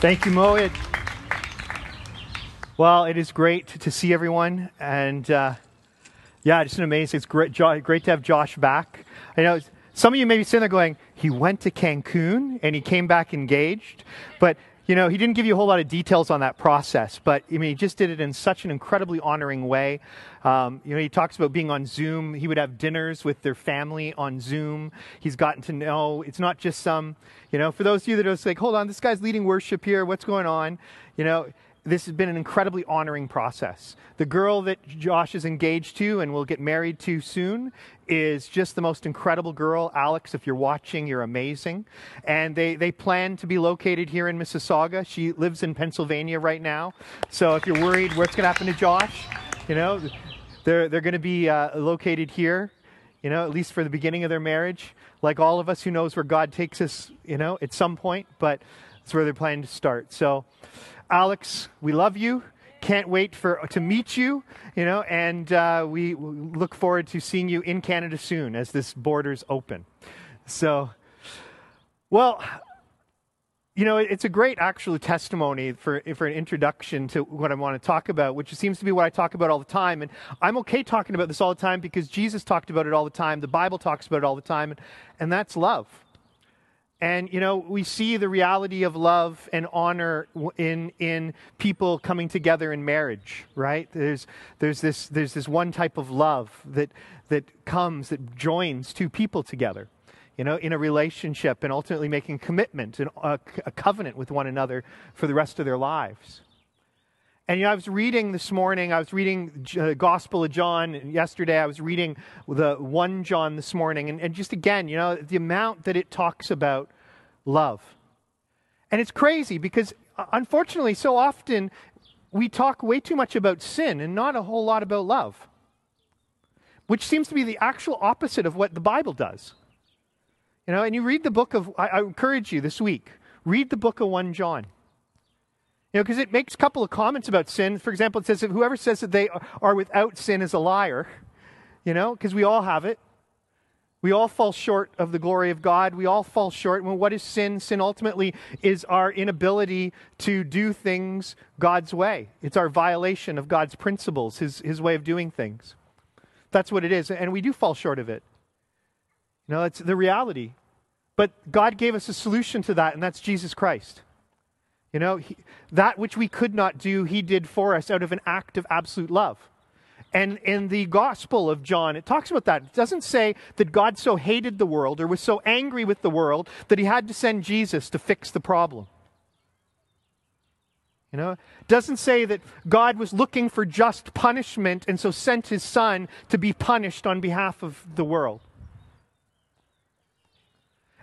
Thank you, Mo. It, well, it is great to see everyone, and uh, yeah, it's an amazing. It's great, great to have Josh back. I know some of you may be sitting there going, "He went to Cancun and he came back engaged," but you know, he didn't give you a whole lot of details on that process, but I mean, he just did it in such an incredibly honoring way. Um, you know, he talks about being on Zoom. He would have dinners with their family on Zoom. He's gotten to know it's not just some, you know, for those of you that are like, hold on, this guy's leading worship here. What's going on? You know, this has been an incredibly honoring process. The girl that Josh is engaged to and will get married to soon is just the most incredible girl. Alex, if you're watching, you're amazing. And they, they plan to be located here in Mississauga. She lives in Pennsylvania right now. So if you're worried what's going to happen to Josh, you know, they're, they're going to be uh, located here, you know, at least for the beginning of their marriage. Like all of us, who knows where God takes us, you know, at some point, but that's where they're planning to start. So, Alex, we love you. Can't wait for to meet you, you know, and uh, we look forward to seeing you in Canada soon as this borders open. So, well, you know, it's a great actual testimony for, for an introduction to what I want to talk about, which seems to be what I talk about all the time. And I'm okay talking about this all the time because Jesus talked about it all the time. The Bible talks about it all the time. And, and that's love. And, you know, we see the reality of love and honor in, in people coming together in marriage, right? There's, there's, this, there's this one type of love that, that comes, that joins two people together, you know, in a relationship and ultimately making commitment and uh, a, a covenant with one another for the rest of their lives. And you know, I was reading this morning, I was reading the Gospel of John yesterday, I was reading the 1 John this morning, and, and just again, you know, the amount that it talks about love. And it's crazy because, uh, unfortunately, so often we talk way too much about sin and not a whole lot about love, which seems to be the actual opposite of what the Bible does. You know, and you read the book of, I, I encourage you this week, read the book of 1 John. You know, because it makes a couple of comments about sin. For example, it says that whoever says that they are without sin is a liar, you know, because we all have it. We all fall short of the glory of God. We all fall short. Well, what is sin? Sin ultimately is our inability to do things God's way. It's our violation of God's principles, his, his way of doing things. That's what it is. And we do fall short of it. You know, it's the reality. But God gave us a solution to that, and that's Jesus Christ. You know, he, that which we could not do, he did for us out of an act of absolute love. And in the Gospel of John, it talks about that. It doesn't say that God so hated the world or was so angry with the world that he had to send Jesus to fix the problem. You know, it doesn't say that God was looking for just punishment and so sent his son to be punished on behalf of the world.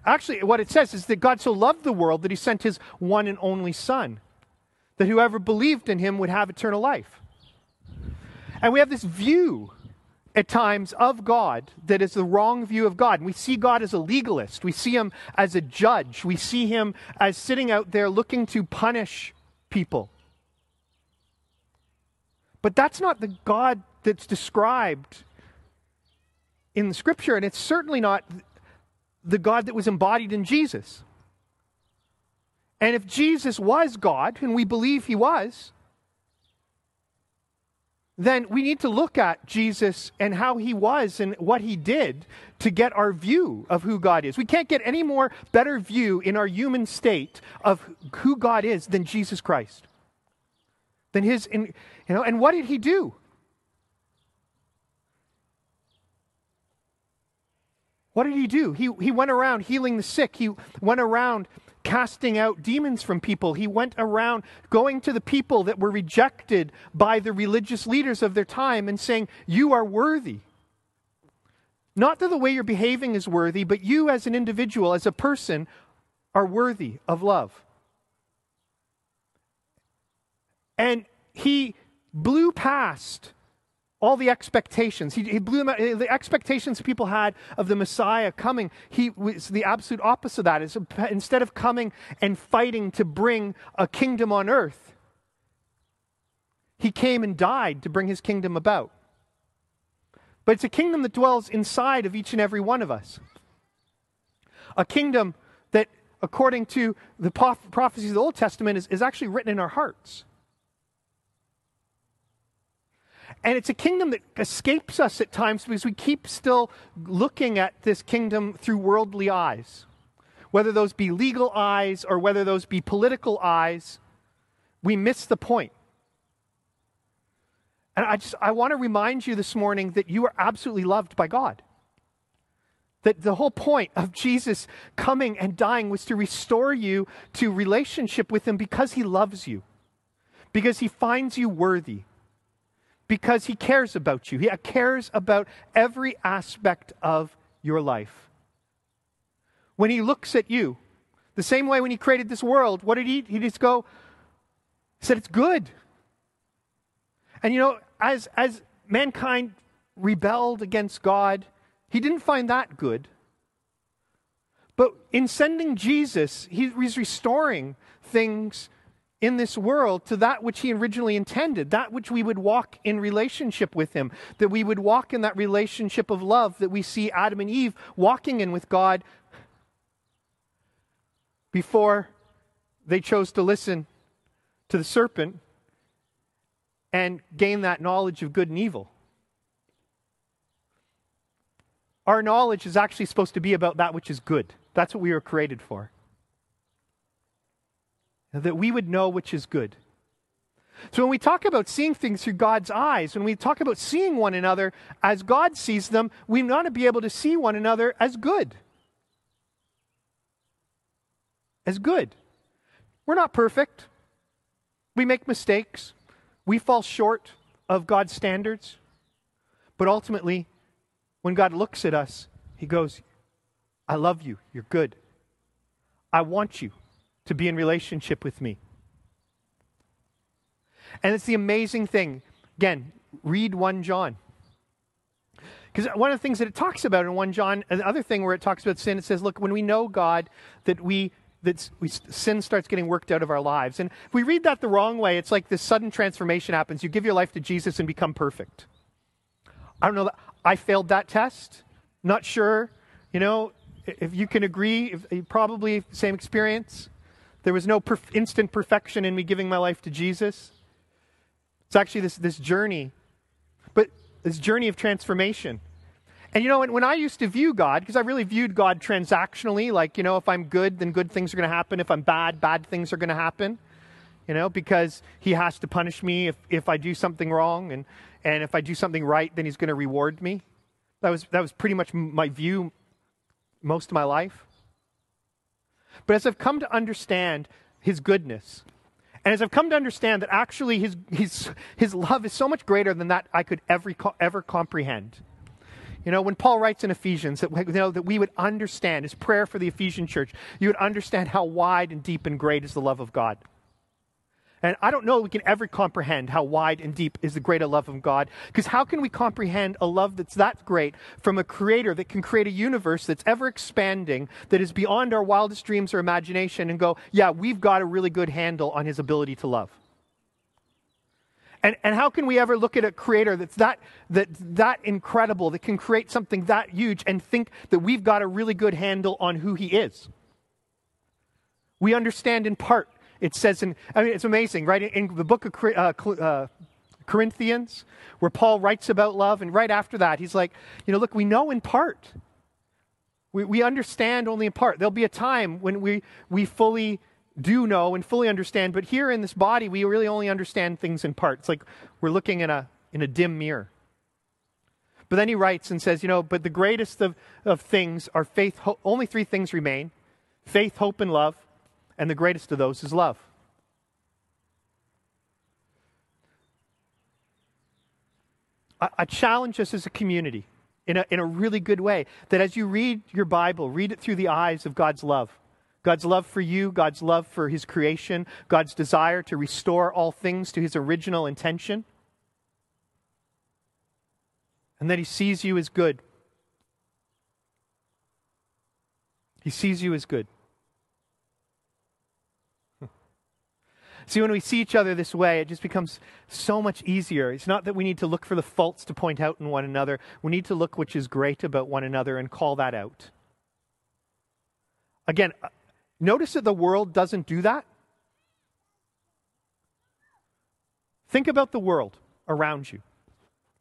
Actually, what it says is that God so loved the world that he sent his one and only Son, that whoever believed in him would have eternal life. And we have this view at times of God that is the wrong view of God. And we see God as a legalist, we see him as a judge, we see him as sitting out there looking to punish people. But that's not the God that's described in the scripture, and it's certainly not the God that was embodied in Jesus. And if Jesus was God, and we believe he was, then we need to look at Jesus and how he was and what he did to get our view of who God is. We can't get any more better view in our human state of who God is than Jesus Christ. Than his, you know, and what did he do? What did he do? He, he went around healing the sick. He went around casting out demons from people. He went around going to the people that were rejected by the religious leaders of their time and saying, You are worthy. Not that the way you're behaving is worthy, but you as an individual, as a person, are worthy of love. And he blew past all the expectations. He, he blew them out. The expectations people had of the Messiah coming, he was the absolute opposite of that. Is instead of coming and fighting to bring a kingdom on earth, he came and died to bring his kingdom about. But it's a kingdom that dwells inside of each and every one of us. A kingdom that according to the prophecies of the Old Testament, is, is actually written in our hearts. And it's a kingdom that escapes us at times because we keep still looking at this kingdom through worldly eyes. Whether those be legal eyes or whether those be political eyes, we miss the point. And I just I want to remind you this morning that you are absolutely loved by God. That the whole point of Jesus coming and dying was to restore you to relationship with him because he loves you. Because he finds you worthy because he cares about you. He cares about every aspect of your life. When he looks at you, the same way when he created this world, what did he? He just go, he said, it's good. And you know, as, as mankind rebelled against God, he didn't find that good. But in sending Jesus, he, he's restoring things in this world to that which he originally intended, that which we would walk in relationship with him, that we would walk in that relationship of love that we see Adam and Eve walking in with God before they chose to listen to the serpent and gain that knowledge of good and evil. Our knowledge is actually supposed to be about that which is good. That's what we were created for that we would know which is good. So when we talk about seeing things through God's eyes, when we talk about seeing one another as God sees them, we want to be able to see one another as good. As good. We're not perfect. We make mistakes. We fall short of God's standards. But ultimately, when God looks at us, He goes, I love you. You're good. I want you to be in relationship with me. And it's the amazing thing. Again, read 1 John. Because one of the things that it talks about in 1 John, the other thing where it talks about sin, it says, look, when we know God, that we that we, sin starts getting worked out of our lives. And if we read that the wrong way, it's like this sudden transformation happens. You give your life to Jesus and become perfect. I don't know. I failed that test. Not sure. You know, if you can agree, if, probably same experience. There was no perf- instant perfection in me giving my life to Jesus. It's actually this, this journey, but this journey of transformation. And you know, when, when I used to view God, because I really viewed God transactionally, like, you know, if I'm good, then good things are going to happen. If I'm bad, bad things are going to happen. You know, because he has to punish me if, if I do something wrong. And, and if I do something right, then he's going to reward me. That was, that was pretty much my view most of my life. But as I've come to understand his goodness, and as I've come to understand that actually his, his, his love is so much greater than that I could ever, ever comprehend. You know, when Paul writes in Ephesians that, you know, that we would understand, his prayer for the Ephesian church, you would understand how wide and deep and great is the love of God. And I don't know we can ever comprehend how wide and deep is the greater love of God. Because how can we comprehend a love that's that great from a creator that can create a universe that's ever expanding, that is beyond our wildest dreams or imagination, and go, yeah, we've got a really good handle on his ability to love? And, and how can we ever look at a creator that's that, that, that incredible, that can create something that huge, and think that we've got a really good handle on who he is? We understand in part it says in, I mean, it's amazing, right? In the book of uh, uh, Corinthians, where Paul writes about love, and right after that, he's like, you know, look, we know in part. We, we understand only in part. There'll be a time when we, we fully do know and fully understand, but here in this body, we really only understand things in part. It's like we're looking in a, in a dim mirror. But then he writes and says, you know, but the greatest of, of things are faith, ho- only three things remain faith, hope, and love and the greatest of those is love. I, I challenge us as a community in a, in a really good way that as you read your Bible, read it through the eyes of God's love. God's love for you, God's love for his creation, God's desire to restore all things to his original intention. And that he sees you as good. He sees you as good. See, when we see each other this way, it just becomes so much easier. It's not that we need to look for the faults to point out in one another. We need to look which is great about one another and call that out. Again, uh, Notice that the world doesn't do that. Think about the world around you.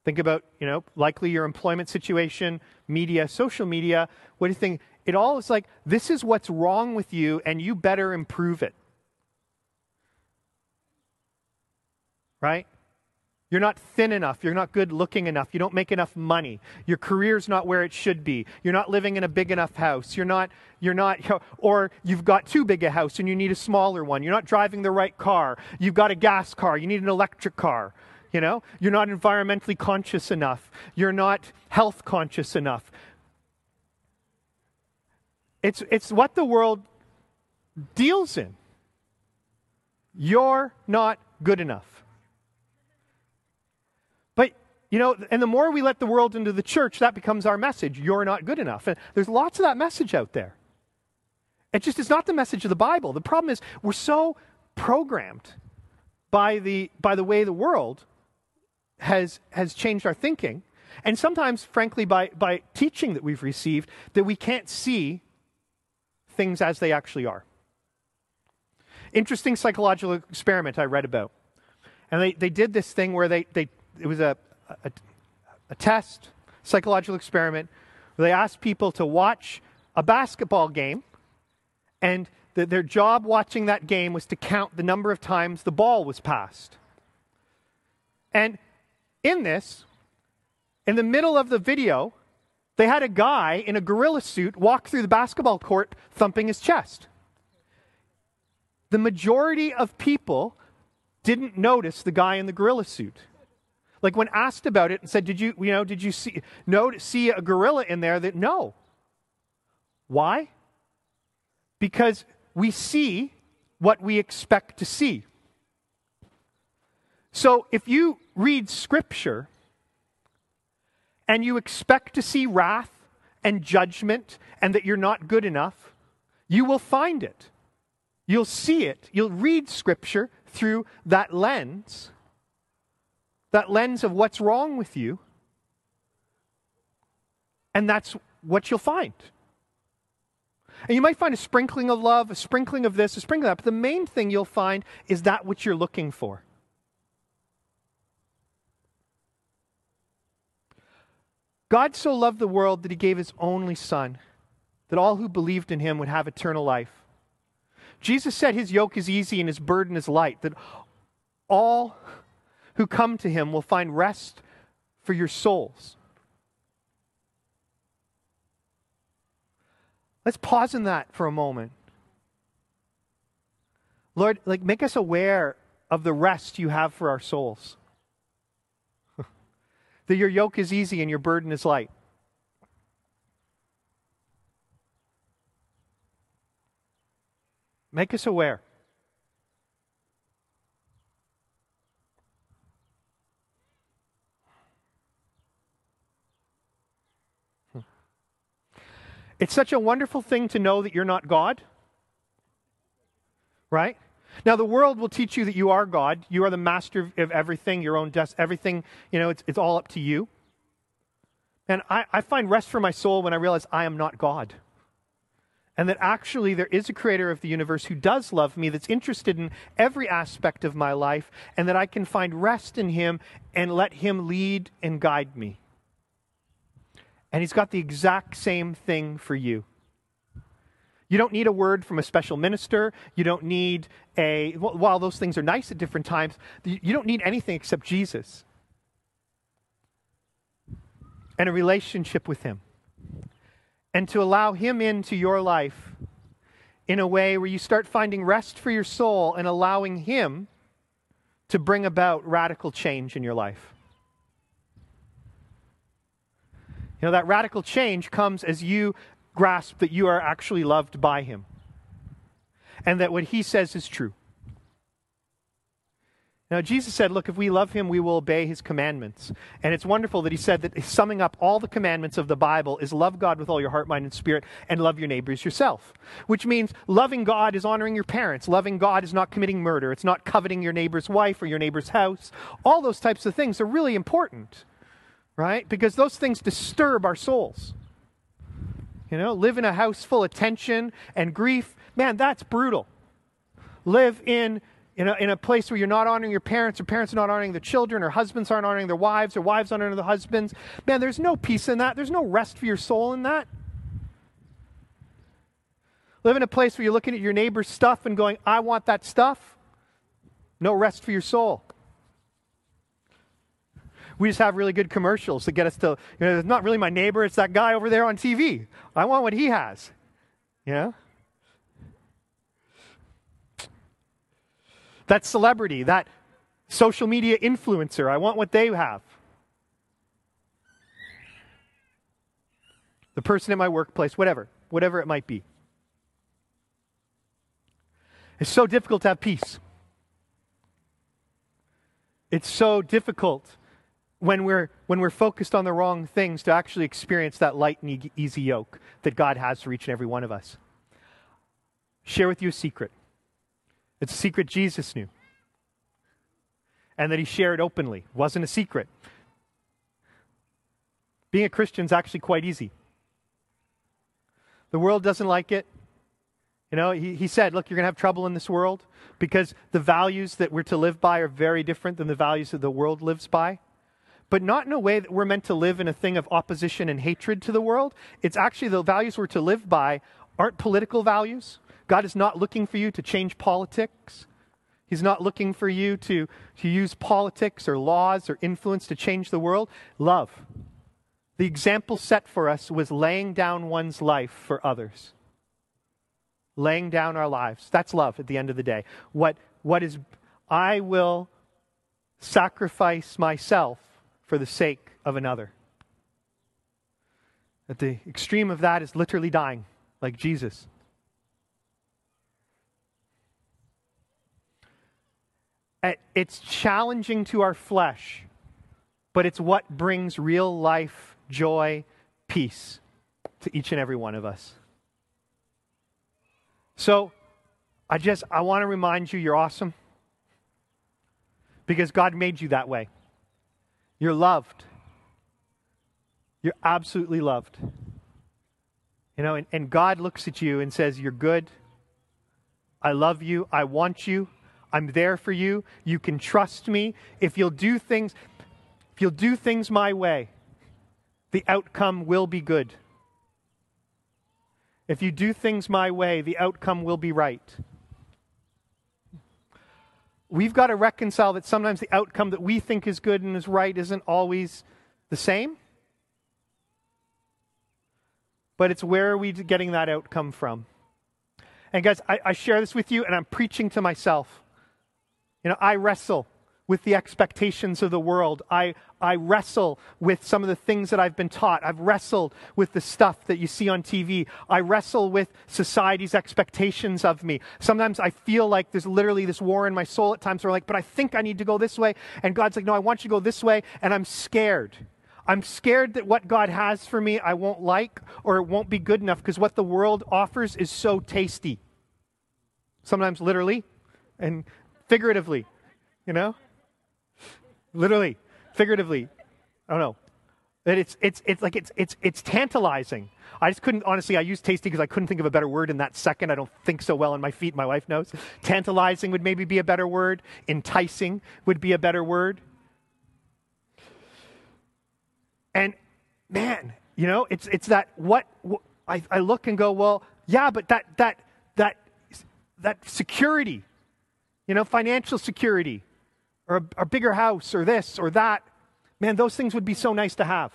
Think about, you know, likely your employment situation, media, social media. What do you think? It all is like, this is what's wrong with you, and you better improve it. Right? You're not thin enough. You're not good looking enough. You don't make enough money. Your career's not where it should be. You're not living in a big enough house. You're not, you're not, or you've got too big a house and you need a smaller one. You're not driving the right car. You've got a gas car. You need an electric car. You know, you're not environmentally conscious enough. You're not health conscious enough. It's, it's what the world deals in. You're not good enough. You know, and the more we let the world into the church, that becomes our message. You're not good enough. And there's lots of that message out there. It just is not the message of the Bible. The problem is we're so programmed by the, by the way the world has, has changed our thinking, and sometimes, frankly, by, by teaching that we've received, that we can't see things as they actually are. Interesting psychological experiment I read about. And they, they did this thing where they, they it was a, a, a test, psychological experiment, where they asked people to watch a basketball game, and the, their job watching that game was to count the number of times the ball was passed. And in this, in the middle of the video, they had a guy in a gorilla suit walk through the basketball court thumping his chest. The majority of people didn't notice the guy in the gorilla suit. Like when asked about it and said, "Did you, you know, did you see no see a gorilla in there?" That no. Why? Because we see what we expect to see. So if you read scripture and you expect to see wrath and judgment and that you're not good enough, you will find it. You'll see it. You'll read scripture through that lens that lens of what's wrong with you. And that's what you'll find. And you might find a sprinkling of love, a sprinkling of this, a sprinkling of that, but the main thing you'll find is that which you're looking for. God so loved the world that he gave his only Son, that all who believed in him would have eternal life. Jesus said his yoke is easy and his burden is light, that all who come to him will find rest for your souls. Let's pause in that for a moment. Lord, like make us aware of the rest you have for our souls. that your yoke is easy and your burden is light. Make us aware. It's such a wonderful thing to know that you're not God. Right? Now, the world will teach you that you are God. You are the master of everything, your own death, everything, you know, it's, it's all up to you. And I, I find rest for my soul when I realize I am not God. And that actually there is a creator of the universe who does love me, that's interested in every aspect of my life, and that I can find rest in him and let him lead and guide me. And he's got the exact same thing for you. You don't need a word from a special minister. You don't need a, while those things are nice at different times, you don't need anything except Jesus and a relationship with him. And to allow him into your life in a way where you start finding rest for your soul and allowing him to bring about radical change in your life. You know, that radical change comes as you grasp that you are actually loved by Him and that what He says is true. Now, Jesus said, Look, if we love Him, we will obey His commandments. And it's wonderful that He said that summing up all the commandments of the Bible is love God with all your heart, mind, and spirit, and love your neighbors yourself. Which means loving God is honoring your parents. Loving God is not committing murder. It's not coveting your neighbor's wife or your neighbor's house. All those types of things are really important right? Because those things disturb our souls. You know, live in a house full of tension and grief, Man, that's brutal. Live in in a, in a place where you're not honoring your parents, or parents are not honoring their children, or husbands aren't honoring their wives, or wives aren't honoring their husbands. Man, there's no peace in that. There's no rest for your soul in that. Live in a place where you're looking at your neighbor's stuff and going, I want that stuff. No rest for your soul. We just have really good commercials to get us to, you know, it's not really my neighbor, it's that guy over there on TV. I want what he has. You know? that celebrity, that social media influencer. I want what they have. The person in my workplace, whatever, whatever it might be. It's so difficult to have peace. It's so difficult when we're, when we're focused on the wrong things to actually experience that light and easy yoke that God has for each and every one of us. Share with you a secret. It's a secret Jesus knew. And that he shared openly. Wasn't a secret. Being a Christian is actually quite easy. The world doesn't like it. You know, he, he said, look, you're going to have trouble in this world because the values that we're to live by are very different than the values that the world lives by. But not in a way that we're meant to live in a thing of opposition and hatred to the world. It's actually the values we're to live by aren't political values. God is not looking for you to change politics. He's not looking for you to, to use politics or laws or influence to change the world. Love. The example set for us was laying down one's life for others. Laying down our lives. That's love at the end of the day. What, what is, I will sacrifice myself for the sake of another. At the extreme of that is literally dying, like Jesus. Eh, it's challenging to our flesh, but it's what brings real life, joy, peace to each and every one of us. So, I just I want to remind you you're awesome. Because God made you that way. You're loved. You're absolutely loved. You know, and, and God looks at you and says, You're good. I love you. I want you. I'm there for you. You can trust me. If you'll do things, if you'll do things my way, the outcome will be good. If you do things my way, the outcome will be right. We've got to reconcile that sometimes the outcome that we think is good and is right isn't always the same. But it's where are we getting that outcome from? And guys, I, I share this with you, and I'm preaching to myself. You know, I wrestle with the expectations of the world. I, I wrestle with some of the things that I've been taught. I've wrestled with the stuff that you see on TV. I wrestle with society's expectations of me. Sometimes I feel like there's literally this war in my soul at times where I'm like, but I think I need to go this way. And God's like, no, I want you to go this way. And I'm scared. I'm scared that what God has for me I won't like or it won't be good enough because what the world offers is so tasty. Sometimes literally, and figuratively, you know? Literally, figuratively. I don't know. It's, it's, it's like it's, it's, it's tantalizing. I just couldn't, honestly, I used tasty because I couldn't think of a better word in that second. I don't think so well on my feet. My wife knows. Tantalizing would maybe be a better word. Enticing would be a better word. And man, you know, it's, it's that what, what I, I look and go, well, yeah, but that, that, that, that security, you know, financial security or a, a bigger house or this or that. Man, those things would be so nice to have.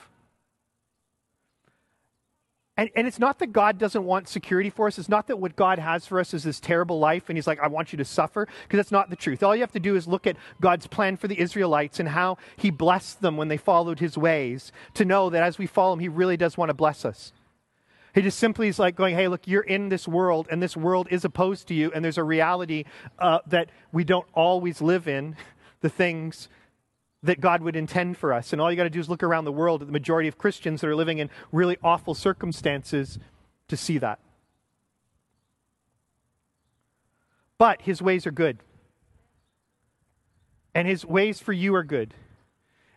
And, and it's not that God doesn't want security for us. It's not that what God has for us is this terrible life and He's like, I want you to suffer, because that's not the truth. All you have to do is look at God's plan for the Israelites and how He blessed them when they followed His ways to know that as we follow Him, He really does want to bless us. He just simply is like going, hey, look, you're in this world, and this world is opposed to you, and there's a reality uh, that we don't always live in the things that God would intend for us. And all you got to do is look around the world at the majority of Christians that are living in really awful circumstances to see that. But his ways are good. And his ways for you are good.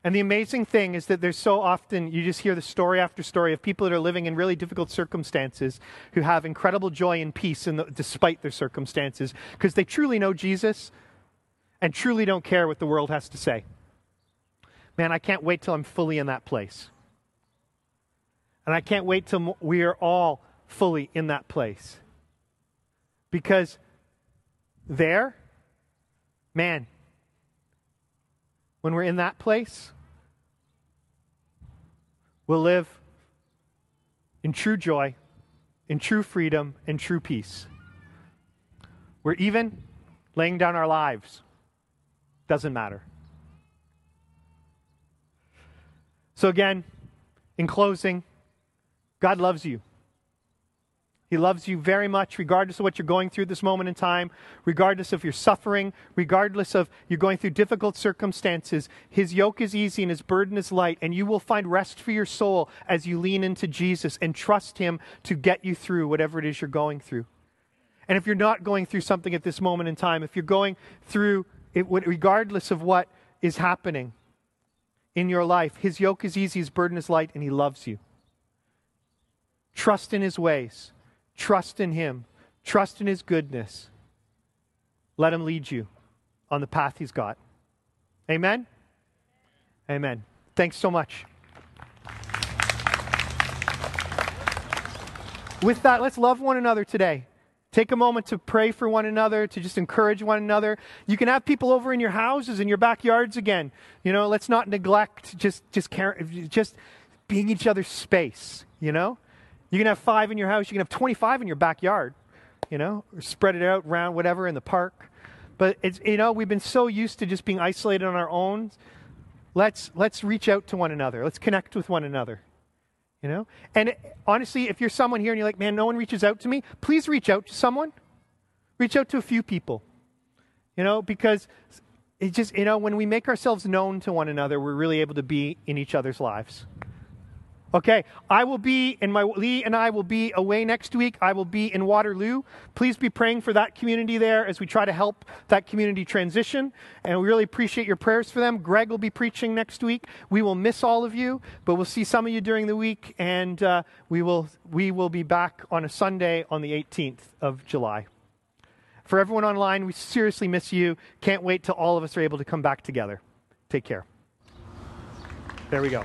And the amazing thing is that there's so often, you just hear the story after story of people that are living in really difficult circumstances who have incredible joy and peace the, despite their circumstances because they truly know Jesus and truly don't care what the world has to say. Man, I can't wait till I'm fully in that place. And I can't wait till we are all fully in that place. Because there, man, when we're in that place, we'll live in true joy, in true freedom, in true peace. We're even laying down our lives. Doesn't matter. So, again, in closing, God loves you. He loves you very much, regardless of what you're going through this moment in time, regardless of your suffering, regardless of you're going through difficult circumstances. His yoke is easy and his burden is light, and you will find rest for your soul as you lean into Jesus and trust him to get you through whatever it is you're going through. And if you're not going through something at this moment in time, if you're going through it, regardless of what is happening in your life, his yoke is easy, his burden is light, and he loves you. Trust in his ways. Trust in Him, trust in His goodness. Let Him lead you on the path He's got. Amen? Amen. Thanks so much. With that, let's love one another today. Take a moment to pray for one another, to just encourage one another. You can have people over in your houses, in your backyards again. You know, let's not neglect just just care, just being each other's space. You know, you can have five in your house, you can have 25 in your backyard, you know, spread it out around whatever in the park. But it's, you know, we've been so used to just being isolated on our own. Let's, let's reach out to one another. Let's connect with one another. You know? And honestly, if you're someone here and you're like, man, no one reaches out to me, please reach out to someone. Reach out to a few people. You know, because it just, you know, when we make ourselves known to one another, we're really able to be in each other's lives. Okay, I will be, and my Lee and I will be away next week. I will be in Waterloo. Please be praying for that community there as we try to help that community transition. And we really appreciate your prayers for them. Greg will be preaching next week. We will miss all of you, but we'll see some of you during the week, and uh, we will we will be back on a Sunday on the 18th of July. For everyone online, we seriously miss you. Can't wait till all of us are able to come back together. Take care. There we go.